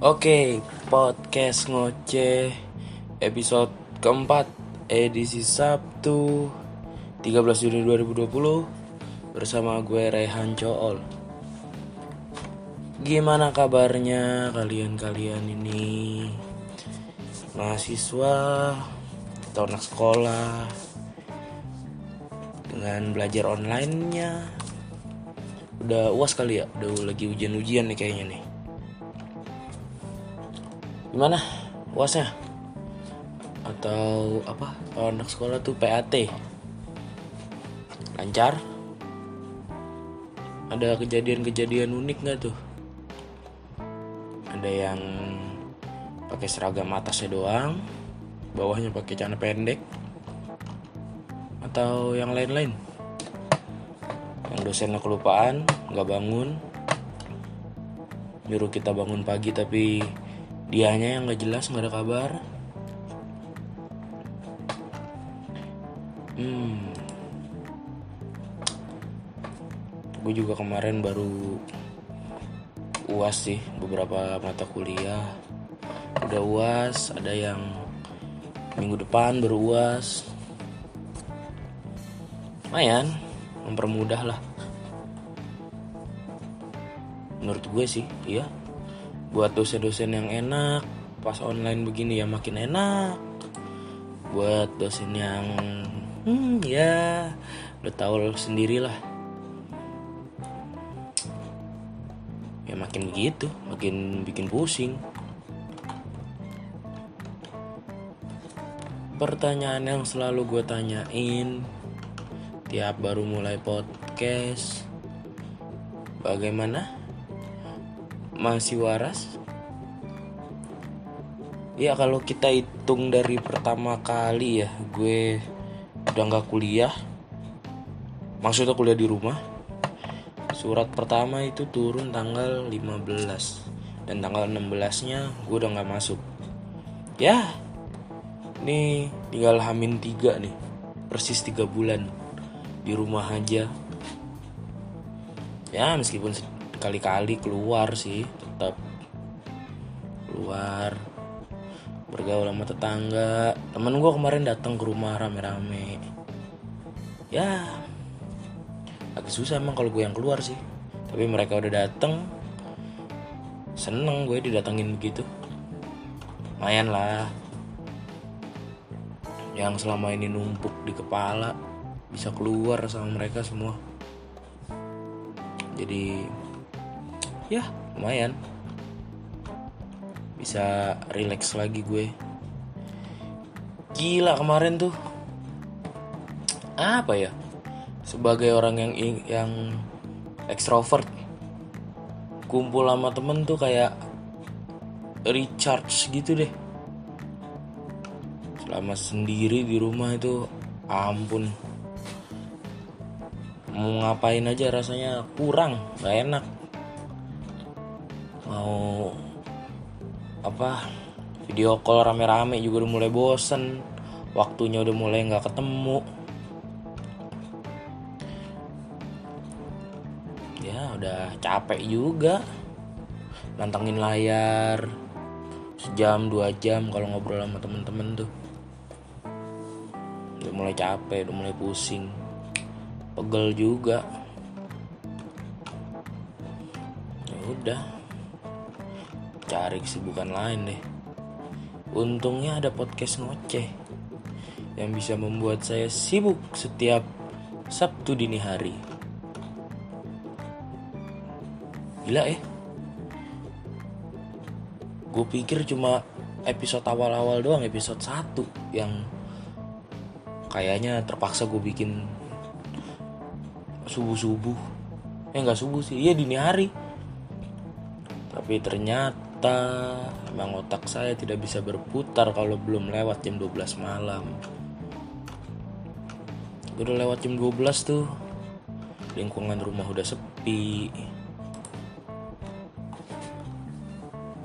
Oke, podcast ngoceh episode keempat edisi Sabtu 13 Juni 2020 bersama gue Rehan Cool. Gimana kabarnya kalian-kalian ini? Mahasiswa atau anak sekolah dengan belajar online-nya udah uas kali ya udah lagi ujian-ujian nih kayaknya nih gimana uasnya atau apa? Kalau anak sekolah tuh PAT lancar? Ada kejadian-kejadian unik nggak tuh? Ada yang pakai seragam atasnya doang bawahnya pakai celana pendek atau yang lain-lain? Yang dosennya kelupaan nggak bangun nyuruh kita bangun pagi tapi dianya yang nggak jelas nggak ada kabar. Hmm. Gue juga kemarin baru uas sih beberapa mata kuliah. Udah uas ada yang minggu depan baru uas. Lumayan mempermudah lah menurut gue sih iya buat dosen-dosen yang enak pas online begini ya makin enak. Buat dosen yang hmm ya udah tahu sendiri lah ya makin begitu makin bikin pusing. Pertanyaan yang selalu gue tanyain tiap baru mulai podcast bagaimana masih waras. Ya kalau kita hitung dari pertama kali ya gue udah nggak kuliah. Maksudnya kuliah di rumah. Surat pertama itu turun tanggal 15 dan tanggal 16 nya gue udah nggak masuk. Ya ini tinggal hamin tiga nih. Persis tiga bulan di rumah aja. Ya meskipun sekali-kali keluar sih tetap keluar bergaul sama tetangga. Temen gue kemarin datang ke rumah rame-rame. Ya agak susah emang kalau gue yang keluar sih. Tapi mereka udah datang seneng gue didatengin begitu lumayan lah. Yang selama ini numpuk di kepala bisa keluar sama mereka semua. Jadi ya lumayan. Bisa relax lagi gue. Gila kemarin tuh. Apa ya? Sebagai orang yang yang ekstrovert kumpul sama temen tuh kayak recharge gitu deh. Selama sendiri di rumah itu ampun. Mau ngapain aja rasanya kurang gak enak mau apa video call rame-rame juga udah mulai bosen. Waktunya udah mulai nggak ketemu. Ya udah capek juga. Nantangin layar sejam dua jam kalau ngobrol sama temen-temen tuh. Udah mulai capek udah mulai pusing. Pegel juga. Ya udah cari kesibukan lain deh. Untungnya ada podcast ngoceh yang bisa membuat saya sibuk setiap Sabtu dini hari. Gila ya. Gue pikir cuma episode awal-awal doang episode 1 yang kayaknya terpaksa gue bikin subuh-subuh. Eh nggak subuh sih iya dini hari. Tapi ternyata emang otak saya tidak bisa berputar kalau belum lewat jam 12 malam. Udah lewat jam 12 tuh lingkungan rumah udah sepi.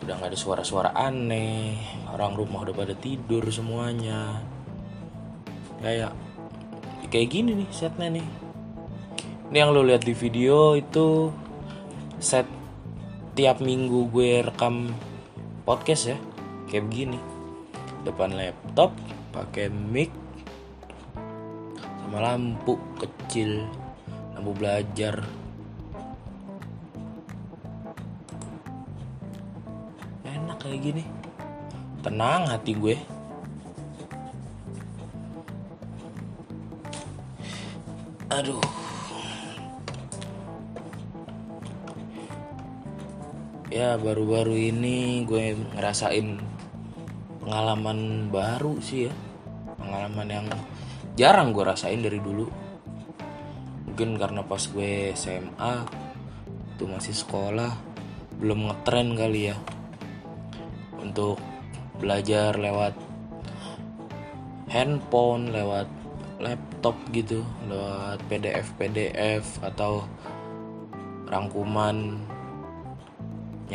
Udah nggak ada suara-suara aneh orang rumah udah pada tidur semuanya. Kayak kayak gini nih setnya nih. Ini yang lo lihat di video itu set tiap minggu gue rekam podcast ya kayak begini. Depan laptop pakai mic sama lampu kecil lampu belajar. Enak kayak gini. Tenang hati gue. Aduh ya baru-baru ini gue ngerasain pengalaman baru sih ya. Pengalaman yang jarang gue rasain dari dulu. Mungkin karena pas gue SMA itu masih sekolah belum ngetren kali ya. Untuk belajar lewat handphone lewat laptop gitu lewat PDF PDF atau rangkuman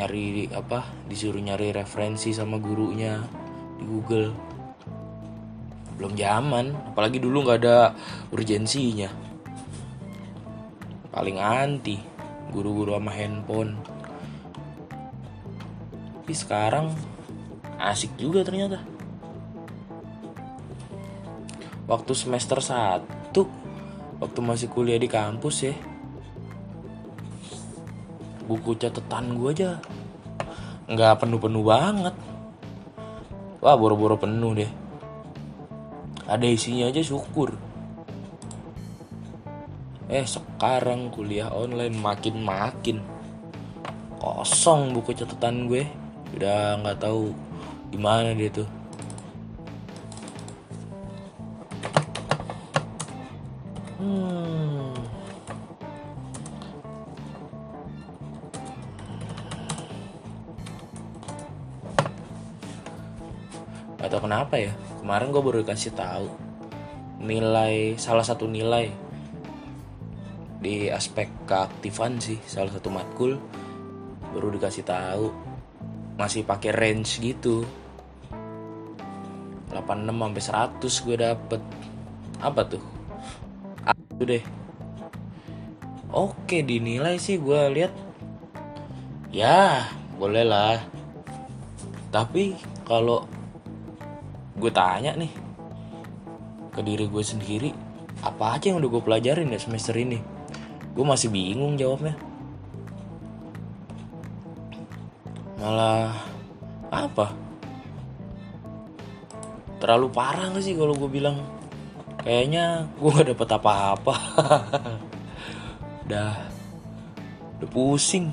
nyari apa disuruh nyari referensi sama gurunya di Google. Belum zaman apalagi dulu nggak ada urgensinya. Paling anti guru-guru sama handphone. Tapi sekarang asik juga ternyata. Waktu semester 1 waktu masih kuliah di kampus ya buku catatan gue aja. Nggak penuh-penuh banget. Wah boro-boro penuh deh. Ada isinya aja syukur. Eh sekarang kuliah online makin makin kosong buku catatan gue. Udah nggak tahu gimana dia tuh kenapa ya? Kemarin gue baru dikasih tahu nilai salah satu nilai di aspek keaktifan sih salah satu matkul baru dikasih tahu masih pakai range gitu. 86 sampai 100 gue dapet. Apa tuh? Itu deh. Oke dinilai sih gue lihat. Ya boleh lah. Tapi kalau gue tanya nih ke diri gue sendiri apa aja yang udah gue pelajarin ya semester ini? Gue masih bingung jawabnya. Malah apa? Terlalu parah gak sih kalau gue bilang? Kayaknya gue gak dapet apa-apa. Udah udah pusing.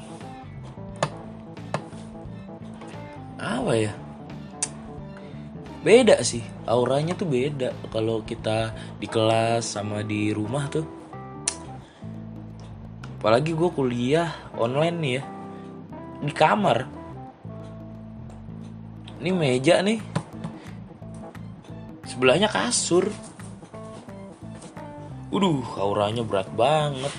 Apa ya beda sih auranya tuh beda. Kalau kita di kelas sama di rumah tuh. Apalagi gue kuliah online nih ya. Di kamar. Ini meja nih. Sebelahnya kasur. Waduh, auranya berat banget.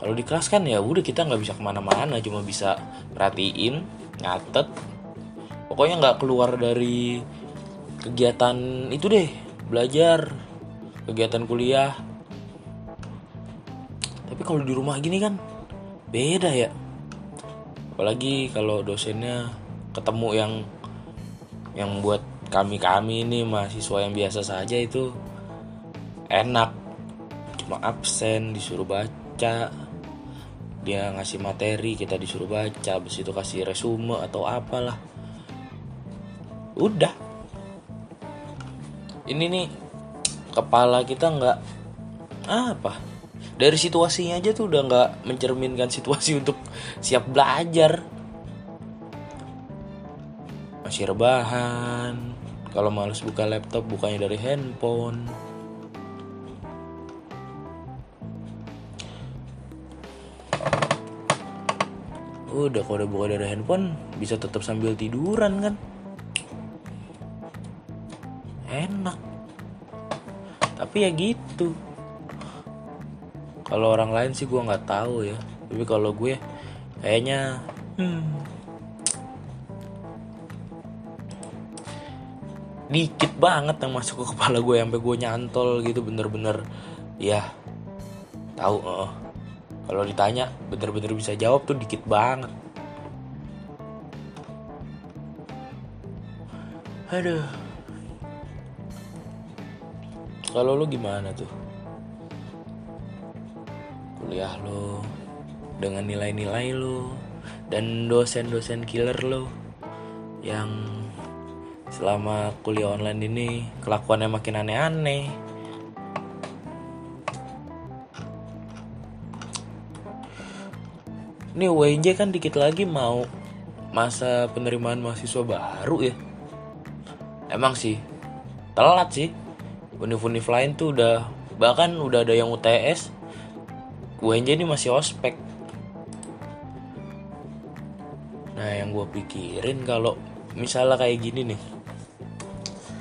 Kalau di kelas kan ya udah kita nggak bisa ke mana-mana, cuma bisa perhatiin, nyatet. Pokoknya nggak keluar dari kegiatan itu deh, belajar, kegiatan kuliah. Tapi kalau di rumah gini kan beda ya. Apalagi kalau dosennya ketemu yang yang buat kami-kami ini mahasiswa yang biasa saja itu enak cuma absen disuruh baca dia ngasih materi kita disuruh baca habis itu kasih resume atau apalah udah. Ini nih kepala kita nggak apa. Dari situasinya aja tuh udah nggak mencerminkan situasi untuk siap belajar. Masih rebahan. Kalau males buka laptop bukanya dari handphone. Udah kalau udah buka dari handphone bisa tetap sambil tiduran kan enak. Tapi ya gitu. Kalau orang lain sih gue nggak tahu ya. Tapi kalau gue kayaknya hmm, dikit banget yang masuk ke kepala gue sampai gue nyantol gitu bener-bener ya tahu uh, kalau ditanya bener-bener bisa jawab tuh dikit banget. Aduh kalau lu gimana tuh? Kuliah lo dengan nilai-nilai lo dan dosen-dosen killer lo yang selama kuliah online ini kelakuannya makin aneh-aneh. Ini UNJ kan dikit lagi mau masa penerimaan mahasiswa baru ya. Emang sih telat sih univ-univ lain tuh udah bahkan udah ada yang UTS UNJ ini masih ospek. Nah yang gue pikirin kalau misalnya kayak gini nih.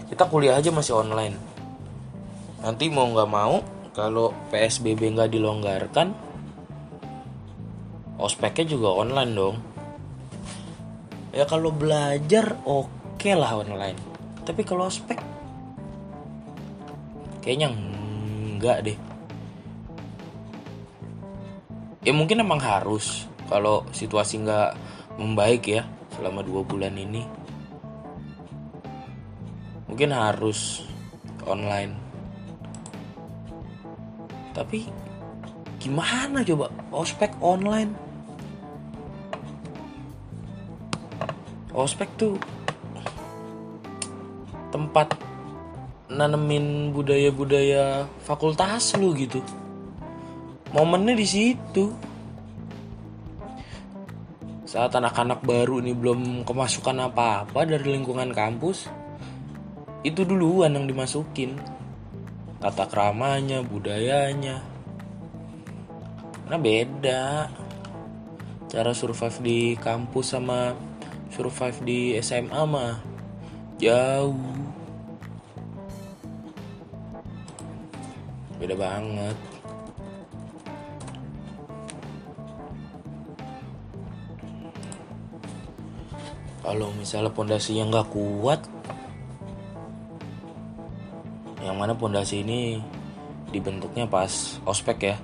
Kita kuliah aja masih online. Nanti mau nggak mau kalau PSBB nggak dilonggarkan ospeknya juga online dong. Ya kalau belajar oke okay lah online. Tapi kalau ospek kayaknya enggak deh. Ya mungkin emang harus kalau situasi nggak membaik ya selama dua bulan ini. Mungkin harus online. Tapi gimana coba ospek online? Ospek tuh tempat nanemin budaya-budaya fakultas lu gitu. Momennya di situ. Saat anak-anak baru ini belum kemasukan apa-apa dari lingkungan kampus itu duluan yang dimasukin. Tata keramanya budayanya. Karena beda. Cara survive di kampus sama survive di SMA mah jauh beda banget. Kalau misalnya pondasinya nggak kuat yang mana pondasi ini dibentuknya pas ospek ya.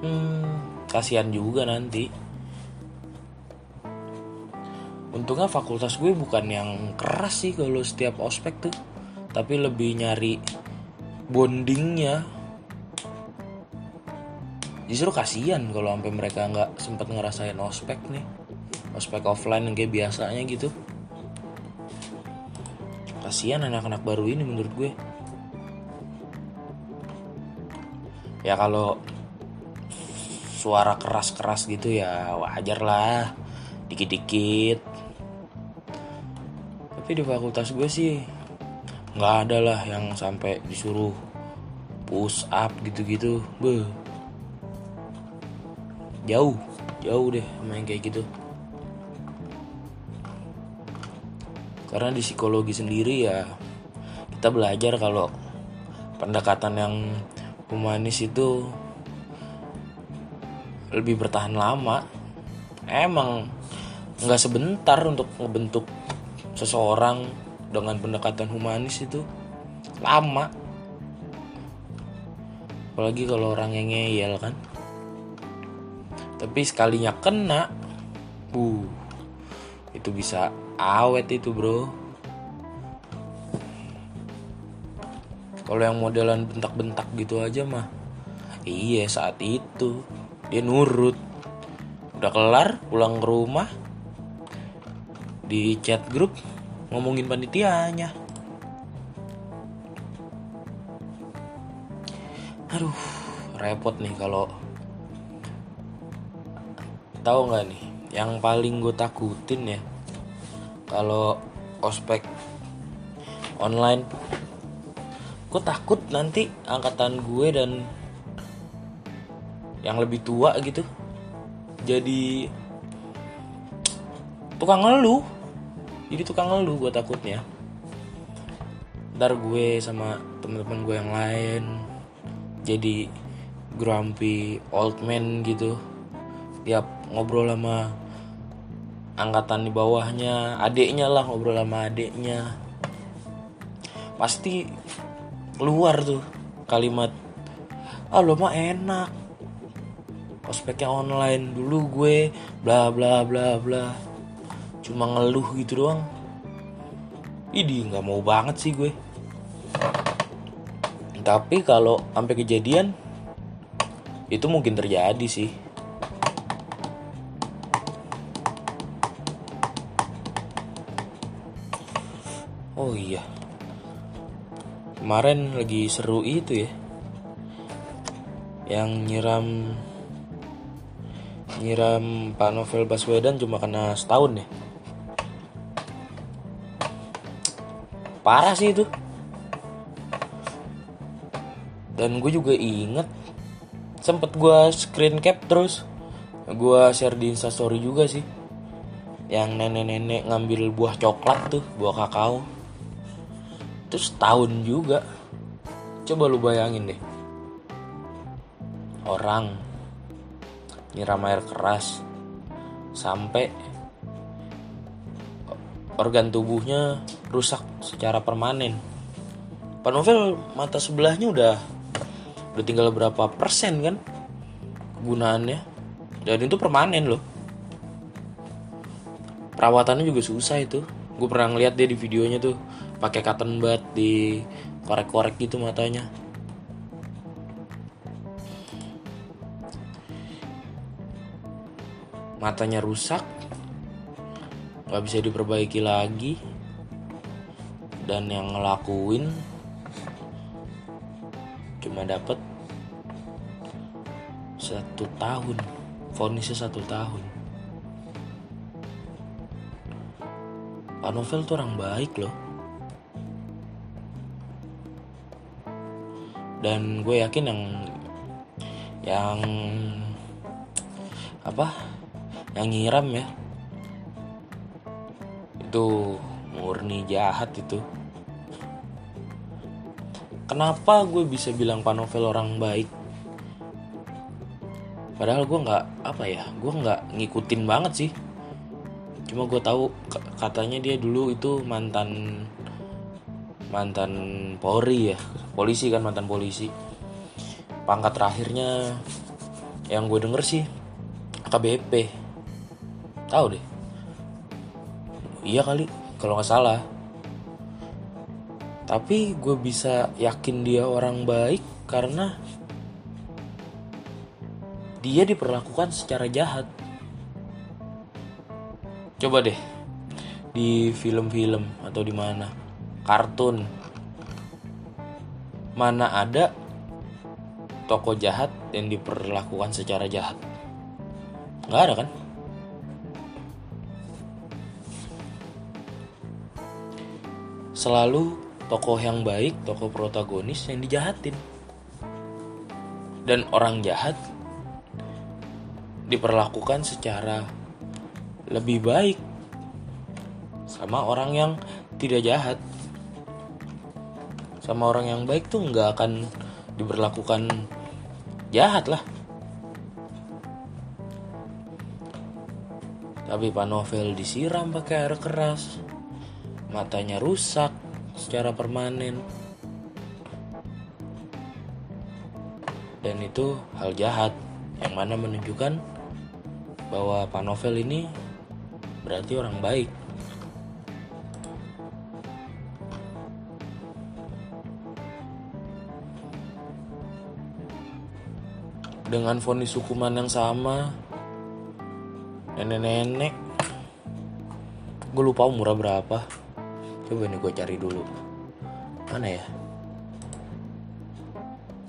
Hmm kasihan juga nanti. Untungnya fakultas gue bukan yang keras sih kalau setiap ospek tuh tapi lebih nyari bondingnya. Justru kasihan kalau sampai mereka nggak sempat ngerasain ospek nih. Ospek offline yang kayak biasanya gitu. Kasihan anak-anak baru ini menurut gue. Ya kalau suara keras-keras gitu ya wajar lah. Dikit-dikit. Tapi di fakultas gue sih nggak ada lah yang sampai disuruh push up gitu-gitu. Be. Jauh jauh deh yang kayak gitu. Karena di psikologi sendiri ya kita belajar kalau pendekatan yang humanis itu lebih bertahan lama. Emang nggak sebentar untuk ngebentuk seseorang dengan pendekatan humanis itu lama. Apalagi kalau orang yang ngeyel kan? Tapi sekalinya kena uh itu bisa awet itu bro. Kalau yang modelan bentak-bentak gitu aja mah iya saat itu dia nurut. Udah kelar pulang ke rumah di chat grup ngomongin panitianya. Aduh repot nih kalau tahu nggak nih yang paling gue takutin ya kalau ospek online gue takut nanti angkatan gue dan yang lebih tua gitu jadi tukang ngeluh jadi tukang ngeluh gue takutnya. Ntar gue sama teman-teman gue yang lain jadi grumpy old man gitu. Tiap ngobrol sama angkatan di bawahnya adiknya lah ngobrol sama adiknya. Pasti keluar tuh kalimat ah lo mah enak. Ospeknya online dulu gue bla bla bla bla cuma ngeluh gitu doang. Idi nggak mau banget sih gue. Tapi kalau sampai kejadian itu mungkin terjadi sih. Oh iya. Kemarin lagi seru itu ya. Yang nyiram nyiram Pak Novel Baswedan cuma kena setahun ya parah sih itu. Dan gue juga inget sempet gue screen cap terus. Gue share di instastory juga sih. Yang nenek-nenek ngambil buah coklat tuh buah kakao. Terus tahun juga. Coba lu bayangin deh. Orang nyiram air keras sampai organ tubuhnya rusak secara permanen. Pak Novel mata sebelahnya udah udah tinggal berapa persen kan kegunaannya? Dan itu permanen loh. Perawatannya juga susah itu. Gue pernah ngeliat dia di videonya tuh pakai cotton bud di korek-korek gitu matanya. Matanya rusak nggak bisa diperbaiki lagi. Dan yang ngelakuin cuma dapat satu tahun. Vonisnya satu tahun. Pak Novel tuh orang baik loh. Dan gue yakin yang yang apa? Yang nyiram ya itu murni jahat itu. Kenapa gue bisa bilang Pak Novel orang baik? Padahal gue nggak apa ya gue nggak ngikutin banget sih. Cuma gue tahu katanya dia dulu itu mantan mantan Polri ya polisi kan mantan polisi. Pangkat terakhirnya yang gue denger sih AKBP tahu deh iya kali kalau nggak salah. Tapi gue bisa yakin dia orang baik karena dia diperlakukan secara jahat. Coba deh di film-film atau di mana? Kartun. Mana ada toko jahat yang diperlakukan secara jahat? Nggak ada kan selalu tokoh yang baik, tokoh protagonis yang dijahatin. Dan orang jahat diperlakukan secara lebih baik sama orang yang tidak jahat. Sama orang yang baik tuh nggak akan diberlakukan jahat lah. Tapi Pak Novel disiram pakai air keras matanya rusak secara permanen. Dan itu hal jahat yang mana menunjukkan bahwa Pak Novel ini berarti orang baik. Dengan vonis hukuman yang sama nenek-nenek gue lupa umurnya berapa coba nih gue cari dulu. Mana ya?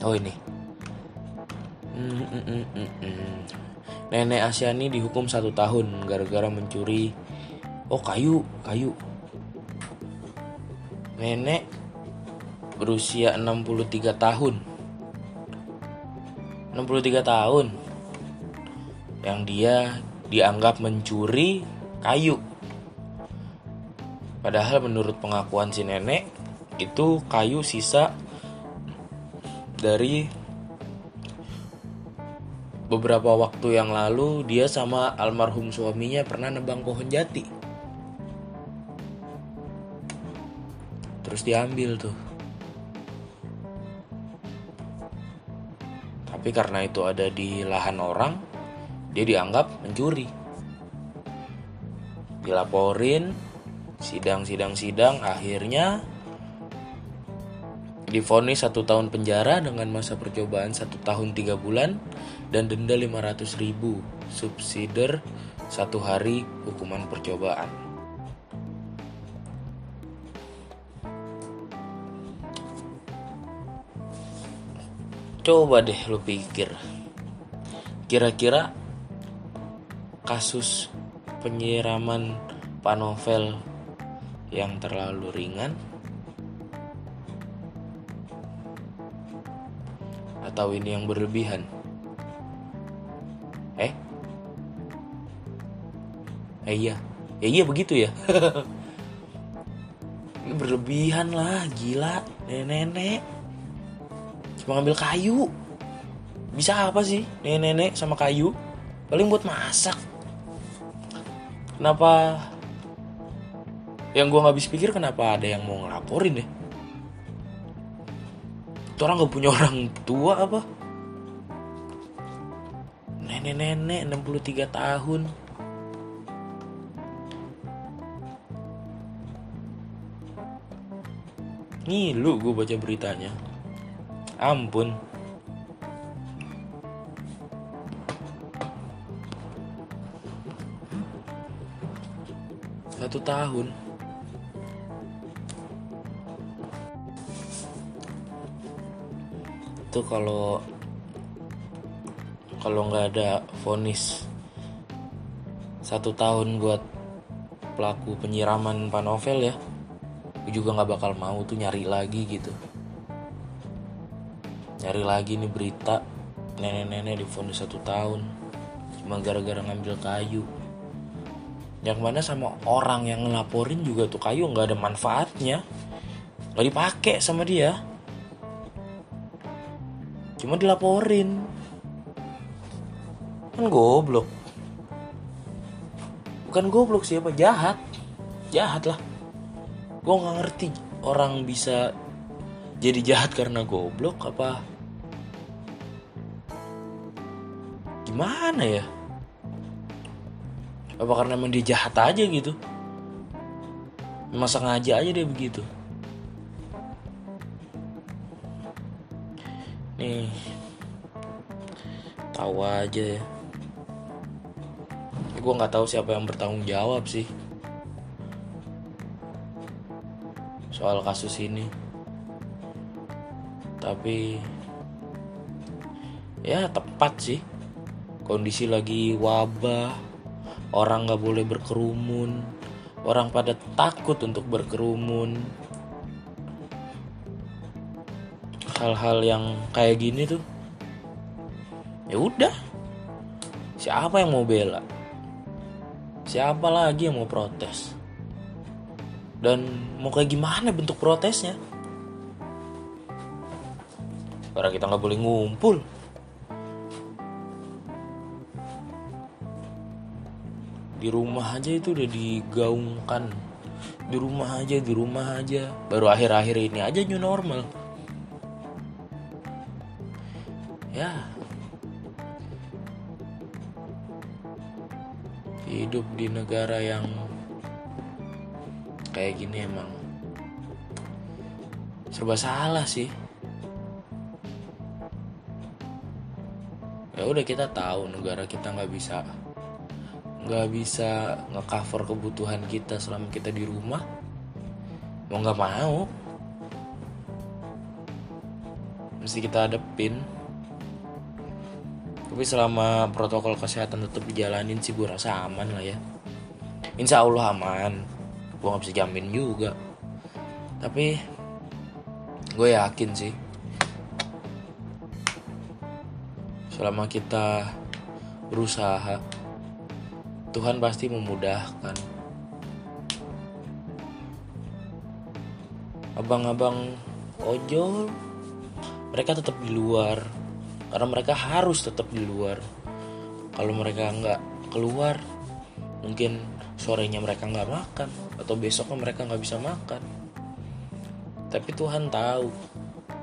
Oh ini. Mm, mm, mm, nenek Asyani dihukum satu tahun gara-gara mencuri. Oh kayu kayu. Nenek berusia 63 tahun. 63 tahun. Yang dia dianggap mencuri kayu Padahal menurut pengakuan si nenek itu kayu sisa dari beberapa waktu yang lalu dia sama almarhum suaminya pernah nebang pohon jati. Terus diambil tuh. Tapi karena itu ada di lahan orang, dia dianggap mencuri dilaporin sidang sidang sidang akhirnya difonis satu tahun penjara dengan masa percobaan satu tahun tiga bulan dan denda 500 ribu subsider satu hari hukuman percobaan. Coba deh lu pikir kira-kira kasus penyiraman panovel yang terlalu ringan atau ini yang berlebihan? Eh? Eh iya. Ya iya begitu ya. Ini berlebihan lah gila. Nenek-nenek. Cuma ngambil kayu. Bisa apa sih nenek-nenek sama kayu? Paling buat masak. Kenapa yang gue nggak habis pikir kenapa ada yang mau ngelaporin deh itu orang gak punya orang tua apa? Nenek-nenek 63 tahun. Ngilu gue baca beritanya. Ampun. Satu tahun itu kalau kalau nggak ada vonis satu tahun buat pelaku penyiraman panovel ya gue juga nggak bakal mau tuh nyari lagi gitu. Nyari lagi nih berita nenek-nenek difonis satu tahun cuma gara-gara ngambil kayu. Yang mana sama orang yang ngelaporin juga tuh kayu nggak ada manfaatnya. Nggak dipakai sama dia cuma dilaporin. Kan goblok. Bukan goblok siapa jahat. Jahat lah. Gue nggak ngerti orang bisa jadi jahat karena goblok apa. Gimana ya? Apa karena emang dia jahat aja gitu? Memang sengaja aja dia begitu tahu aja ya. Gue nggak tahu siapa yang bertanggung jawab sih. Soal kasus ini. Tapi ya tepat sih. Kondisi lagi wabah orang nggak boleh berkerumun orang pada takut untuk berkerumun. Hal-hal yang kayak gini tuh ya udah. Siapa yang mau bela? Siapa lagi yang mau protes? Dan mau kayak gimana bentuk protesnya? Orang kita nggak boleh ngumpul. Di rumah aja itu udah digaungkan. Di rumah aja di rumah aja. Baru akhir-akhir ini aja new normal hidup di negara yang kayak gini emang serba salah sih. Ya udah kita tahu negara kita nggak bisa nggak bisa ngecover kebutuhan kita selama kita di rumah. Mau nggak mau mesti kita hadepin tapi selama protokol kesehatan tetap dijalanin sih gue rasa aman lah ya. Insya Allah aman. Gue nggak bisa jamin juga. Tapi gue yakin sih selama kita berusaha Tuhan pasti memudahkan. Abang-abang ojol, mereka tetap di luar karena mereka harus tetap di luar. Kalau mereka nggak keluar, mungkin sorenya mereka nggak makan atau besoknya mereka nggak bisa makan. Tapi Tuhan tahu,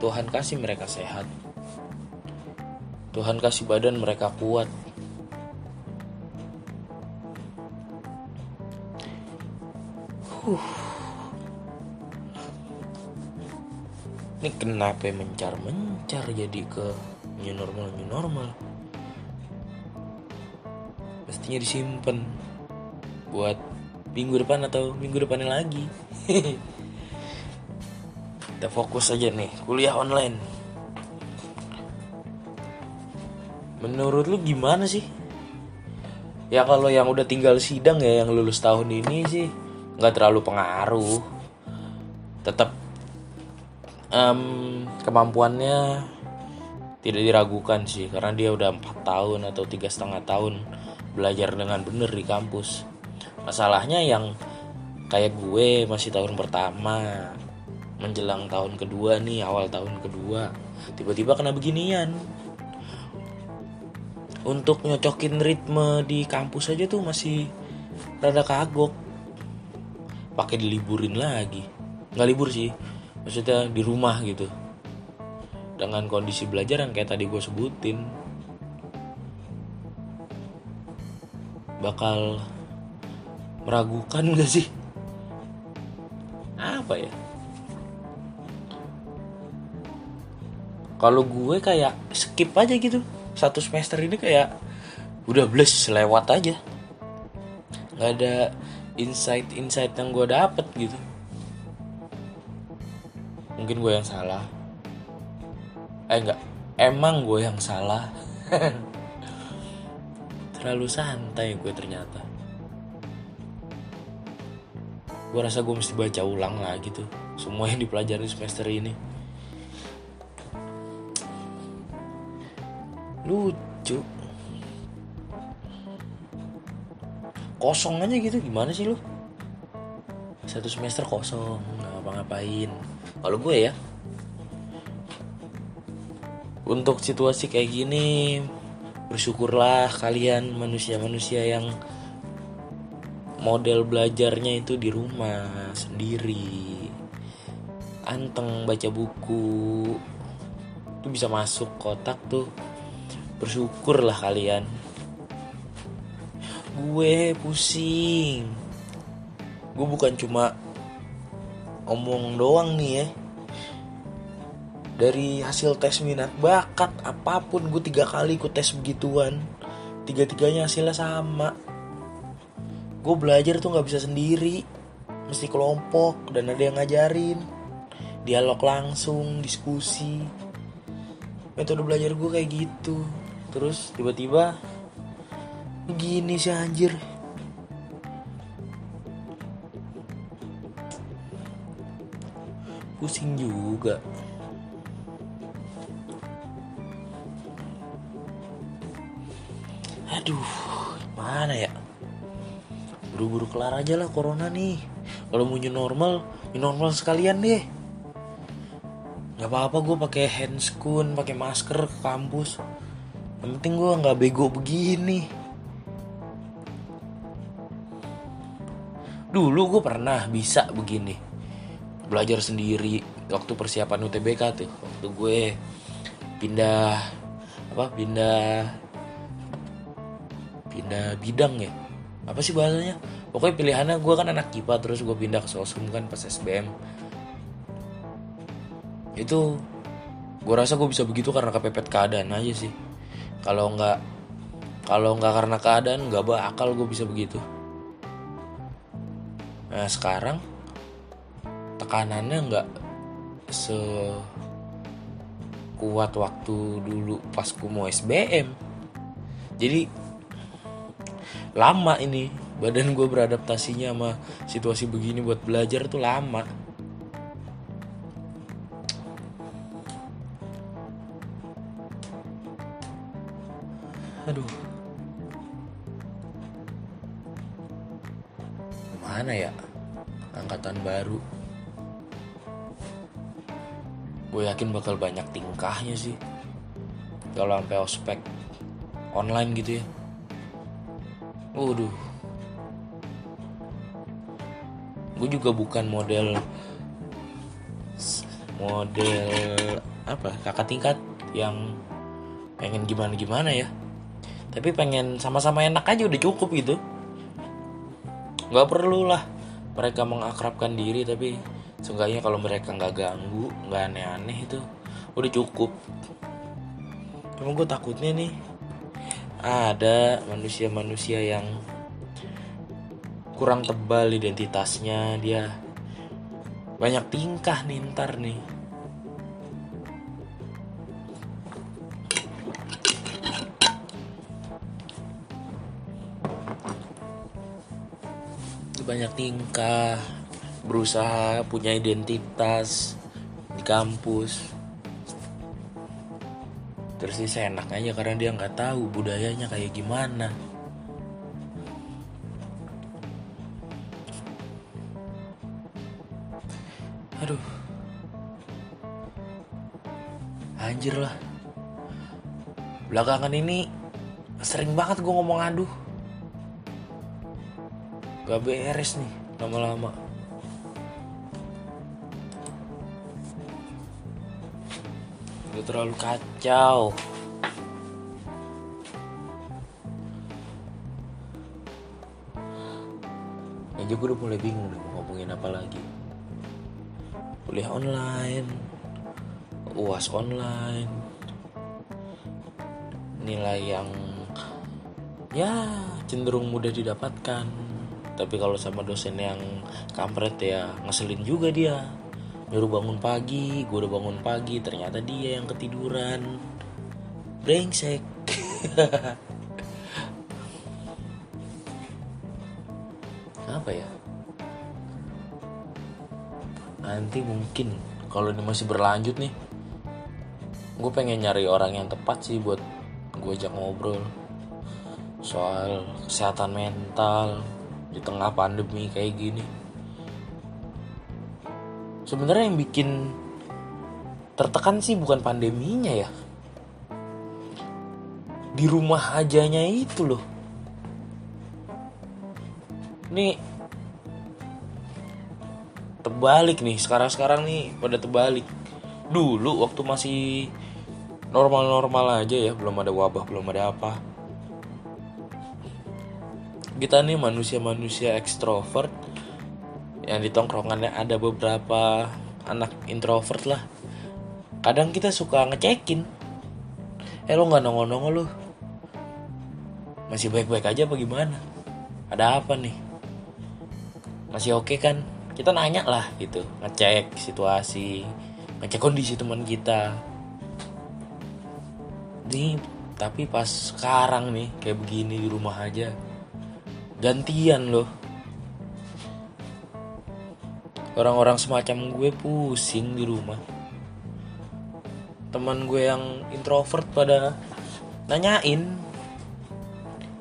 Tuhan kasih mereka sehat. Tuhan kasih badan mereka kuat uh. ini kenapa mencar-mencar jadi ke new normal new normal. Mestinya disimpan buat minggu depan atau minggu depannya lagi. Kita fokus aja nih kuliah online. Menurut lu gimana sih? Ya kalau yang udah tinggal sidang ya yang lulus tahun ini sih nggak terlalu pengaruh. Tetap um, kemampuannya tidak diragukan sih karena dia udah empat tahun atau tiga setengah tahun belajar dengan bener di kampus. Masalahnya yang kayak gue masih tahun pertama menjelang tahun kedua nih awal tahun kedua tiba-tiba kena beginian. Untuk nyocokin ritme di kampus aja tuh masih rada kagok. Pakai diliburin lagi. Nggak libur sih maksudnya di rumah gitu dengan kondisi belajar yang kayak tadi gue sebutin bakal meragukan gak sih? Apa ya? Kalau gue kayak skip aja gitu. Satu semester ini kayak udah bless lewat aja. Nggak ada insight-insight yang gue dapet gitu. Mungkin gue yang salah eh enggak. Emang gue yang salah. Terlalu santai gue ternyata. Gue rasa gue mesti baca ulang lagi tuh semua yang dipelajari semester ini. Lucu. Kosong aja gitu gimana sih lu? Satu semester kosong nggak ngapa-ngapain. Kalau gue ya untuk situasi kayak gini bersyukurlah kalian manusia-manusia yang model belajarnya itu di rumah sendiri. Anteng baca buku itu bisa masuk kotak tuh. Bersyukurlah kalian. Gue pusing. Gue bukan cuma omong doang nih ya dari hasil tes minat bakat apa pun gue tiga kali ikut tes begituan. Tiga tiganya hasilnya sama. Gue belajar tuh nggak bisa sendiri. Mesti kelompok dan ada yang ngajarin. Dialog langsung diskusi. Metode belajar gue kayak gitu. Terus tiba-tiba begini sih anjir. Pusing juga aduh mana ya? Buru-buru kelar aja lah corona nih. Kalau mau new normal new normal sekalian deh. Nggak apa-apa gue pakai handscoon pakai masker ke kampus. Yang penting gue nggak bego begini. Dulu gue pernah bisa begini. Belajar sendiri waktu persiapan UTBK tuh. Waktu gue pindah apa pindah pindah bidang ya. Apa sih bahasanya? Pokoknya pilihannya gue kan anak kipa terus gue pindah ke sosum kan pas SBM itu gue rasa gue bisa begitu karena kepepet keadaan aja sih. Kalau nggak kalau nggak karena keadaan nggak bakal gue bisa begitu. Nah sekarang tekanannya nggak se kuat waktu dulu pas gue mau SBM jadi lama ini badan gue beradaptasinya sama situasi begini buat belajar tuh lama. Aduh. Mana ya? Angkatan baru. Gue yakin bakal banyak tingkahnya sih. Kalau sampai ospek online gitu ya waduh. Gue juga bukan model model apa kakak tingkat yang pengen gimana gimana ya. Tapi pengen sama-sama enak aja udah cukup gitu. Nggak perlu lah mereka mengakrabkan diri tapi seenggaknya kalau mereka nggak ganggu nggak aneh-aneh itu udah cukup. Cuma gue takutnya nih ada manusia-manusia yang kurang tebal identitasnya. Dia banyak tingkah nih ntar nih. Banyak tingkah berusaha punya identitas di kampus terus dia enak aja karena dia nggak tahu budayanya kayak gimana. Aduh. Anjir lah. Belakangan ini sering banget gue ngomong aduh. Gak beres nih lama-lama terlalu kacau. Aja gue udah mulai bingung nih mau ngomongin apa lagi. Kuliah online uas online nilai yang ya cenderung mudah didapatkan. Tapi kalau sama dosen yang kampret ya ngeselin juga dia nyuruh bangun pagi gue udah bangun pagi ternyata dia yang ketiduran. Brengsek. Apa ya? Nanti mungkin kalau ini masih berlanjut nih gue pengen nyari orang yang tepat sih buat gue ajak ngobrol. Soal kesehatan mental di tengah pandemi kayak gini sebenarnya yang bikin tertekan sih bukan pandeminya ya. Di rumah ajanya itu loh. Ini terbalik nih sekarang-sekarang nih pada terbalik. Dulu waktu masih normal-normal aja ya belum ada wabah belum ada apa. Kita nih manusia-manusia ekstrovert yang di tongkrongannya ada beberapa anak introvert lah. Kadang kita suka ngecekin. Eh lo nggak nongol-nongol lo masih baik-baik aja apa gimana? Ada apa nih? Masih oke okay kan? Kita nanya lah gitu. Ngecek situasi ngecek kondisi teman kita. Nih tapi pas sekarang nih kayak begini di rumah aja gantian loh orang-orang semacam gue pusing di rumah. Teman gue yang introvert pada nanyain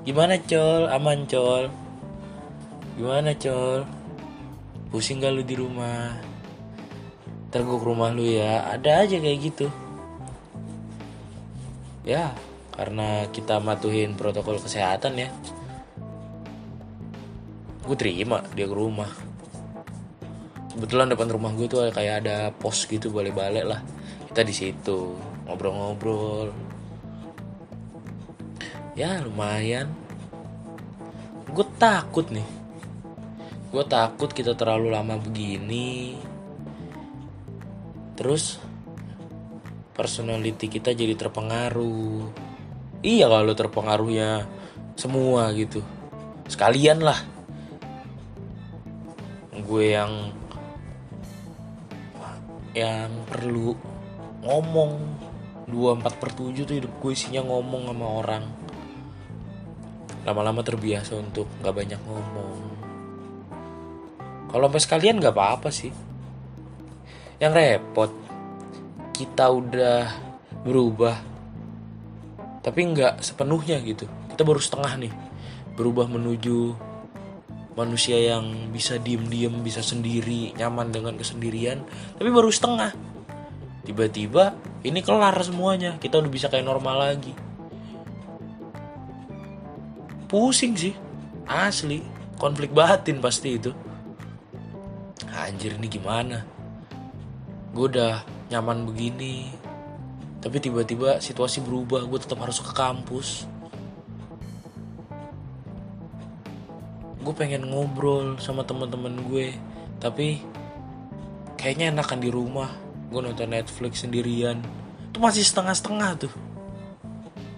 gimana col? Aman col? Gimana col? Pusing gak lu di rumah? Ke rumah lu ya. Ada aja kayak gitu. Ya karena kita matuhin protokol kesehatan ya. Gue terima dia ke rumah kebetulan depan rumah gue tuh kayak ada pos gitu balik-balik lah. Kita di situ ngobrol-ngobrol. Ya lumayan. Gue takut nih. Gue takut kita terlalu lama begini. Terus personality kita jadi terpengaruh. Iya kalau terpengaruhnya semua gitu. Sekalian lah. Gue yang yang perlu ngomong. 24 per 7 tuh hidup gue isinya ngomong sama orang. Lama-lama terbiasa untuk gak banyak ngomong. Kalau sampai sekalian gak apa-apa sih. Yang repot kita udah berubah tapi nggak sepenuhnya gitu. Kita baru setengah nih berubah menuju manusia yang bisa diem-diem bisa sendiri nyaman dengan kesendirian tapi baru setengah. Tiba-tiba ini kelar semuanya kita udah bisa kayak normal lagi. Pusing sih asli konflik batin pasti itu. Anjir ini gimana? Gue udah nyaman begini tapi tiba-tiba situasi berubah gue tetap harus ke kampus gue pengen ngobrol sama teman-teman gue. Tapi kayaknya enakan di rumah. Gue nonton Netflix sendirian. Itu masih setengah-setengah tuh.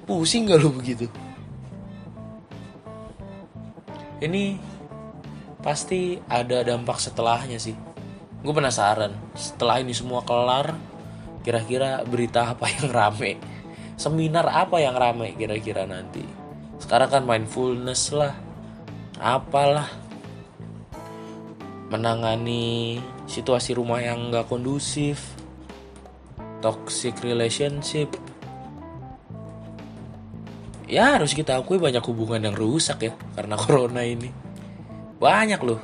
Pusing gak lu begitu? Ini pasti ada dampak setelahnya sih. Gue penasaran setelah ini semua kelar kira-kira berita apa yang rame? Seminar apa yang rame kira-kira nanti? Sekarang kan mindfulness lah apalah. Menangani situasi rumah yang nggak kondusif. Toxic relationship. Ya harus kita akui banyak hubungan yang rusak ya karena corona ini. Banyak loh.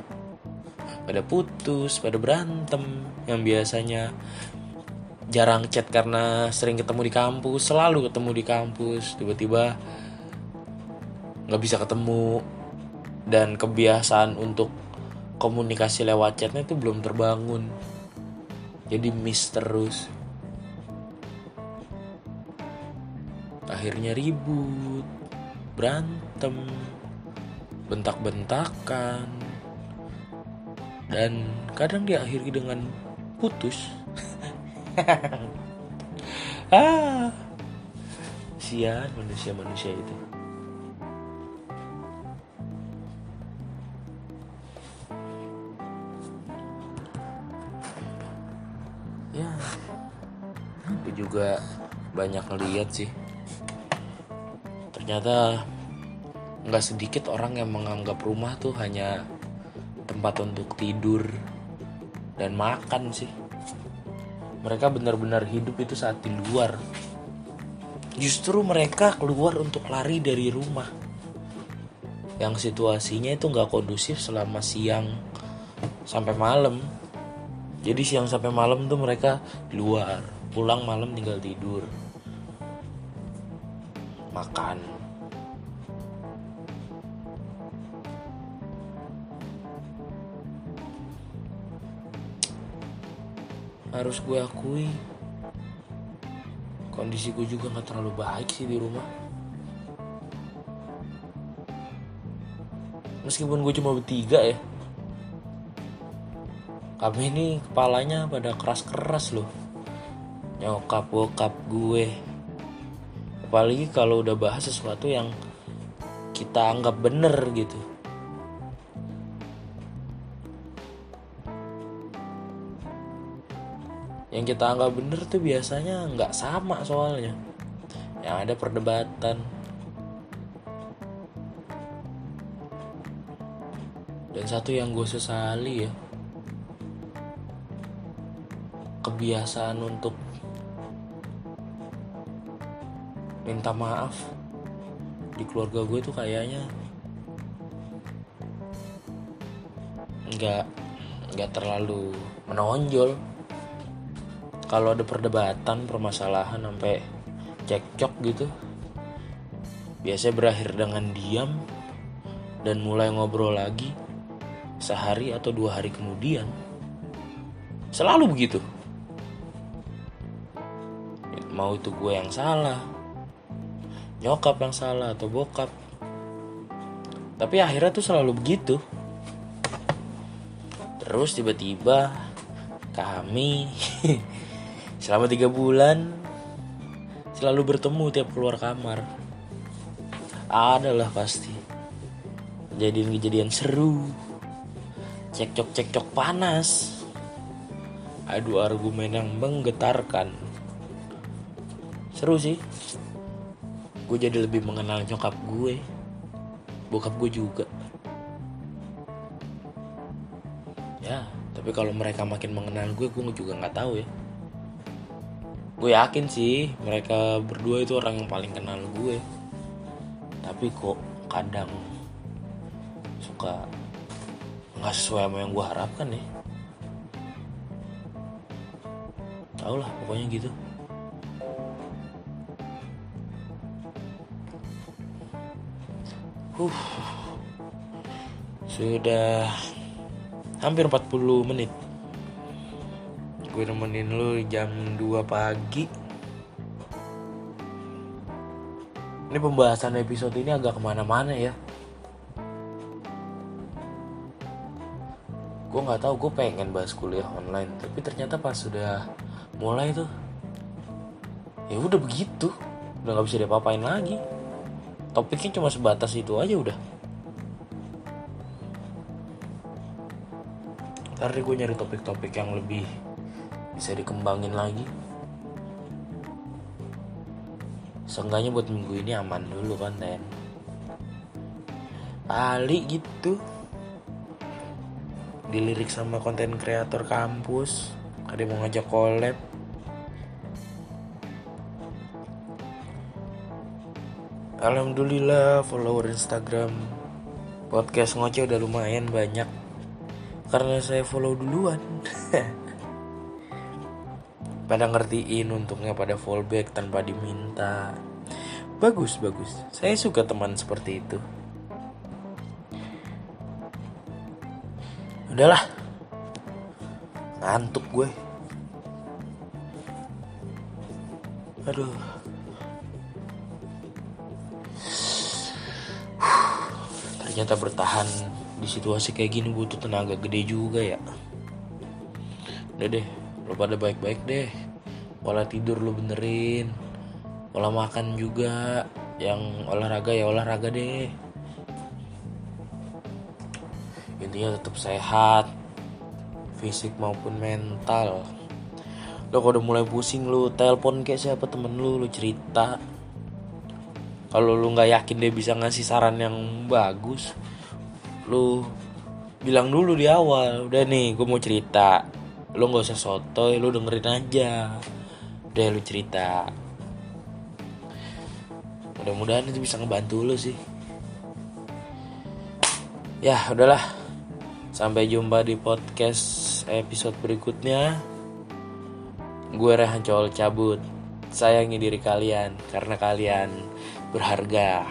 Pada putus pada berantem yang biasanya jarang chat karena sering ketemu di kampus selalu ketemu di kampus tiba-tiba nggak bisa ketemu dan kebiasaan untuk komunikasi lewat chatnya itu belum terbangun. Jadi miss terus. Akhirnya ribut berantem bentak-bentakan dan kadang diakhiri dengan putus. Ah sian manusia-manusia itu juga banyak ngeliat sih. Ternyata nggak sedikit orang yang menganggap rumah tuh hanya tempat untuk tidur dan makan sih. Mereka benar-benar hidup itu saat di luar. Justru mereka keluar untuk lari dari rumah. Yang situasinya itu nggak kondusif selama siang sampai malam. Jadi siang sampai malam tuh mereka di luar pulang malam tinggal tidur. Makan. Harus gue akui kondisi gue juga nggak terlalu baik sih di rumah. Meskipun gue cuma bertiga ya kami ini kepalanya pada keras-keras loh nyokap bokap gue. Apalagi kalau udah bahas sesuatu yang kita anggap bener gitu. Yang kita anggap bener tuh biasanya nggak sama soalnya. Yang ada perdebatan. Dan satu yang gue sesali ya kebiasaan untuk minta maaf. Di keluarga gue tuh kayaknya nggak nggak terlalu menonjol. Kalau ada perdebatan permasalahan sampai cekcok gitu biasanya berakhir dengan diam dan mulai ngobrol lagi sehari atau dua hari kemudian. Selalu begitu. Mau itu gue yang salah nyokap yang salah atau bokap. Tapi akhirnya tuh selalu begitu. Terus tiba-tiba kami selama tiga bulan selalu bertemu tiap keluar kamar. Adalah pasti kejadian-kejadian seru cekcok-cekcok panas adu argumen yang menggetarkan. Seru sih gue jadi lebih mengenal nyokap gue bokap gue juga. Ya tapi kalau mereka makin mengenal gue gue juga nggak tahu ya. Gue yakin sih mereka berdua itu orang yang paling kenal gue tapi kok kadang suka nggak sesuai sama yang gue harapkan ya. Tau lah pokoknya gitu uh. Sudah hampir 40 menit. Gue nemenin lu jam 2 pagi. Ini pembahasan episode ini agak ke mana-mana ya. Gue nggak tahu gue pengen bahas kuliah online tapi ternyata pas sudah mulai tuh ya udah begitu. Udah nggak bisa diapa-apain lagi topiknya cuma sebatas itu aja udah. Ntar gue nyari topik-topik yang lebih bisa dikembangin lagi. Seenggaknya buat minggu ini aman dulu konten kali gitu. Dilirik sama konten kreator kampus. Ada yang mau ngajak collab Alhamdulillah follower Instagram podcast ngoceh udah lumayan banyak. Karena saya follow duluan. Pada ngertiin untungnya pada fallback tanpa diminta. Bagus bagus. Saya suka teman seperti itu. Udahlah. Ngantuk gue. Aduh ternyata bertahan. Di situasi kayak gini butuh tenaga gede juga ya. Udah deh lo pada baik-baik deh. Pola tidur lo benerin. Pola makan juga. Yang olahraga ya olahraga deh. Intinya tetap sehat fisik maupun mental. Lo kalau udah mulai pusing lu telepon kayak siapa temen lu lu cerita kalau lu nggak yakin dia bisa ngasih saran yang bagus lu bilang dulu di awal udah nih gue mau cerita. Lu nggak usah sotoy lu dengerin aja. Udah lu cerita. Mudah-mudahan itu bisa ngebantu lu sih. Ya udahlah. Sampai jumpa di podcast episode berikutnya. Gue Rehan Col cabut. Sayangi diri kalian karena kalian berharga.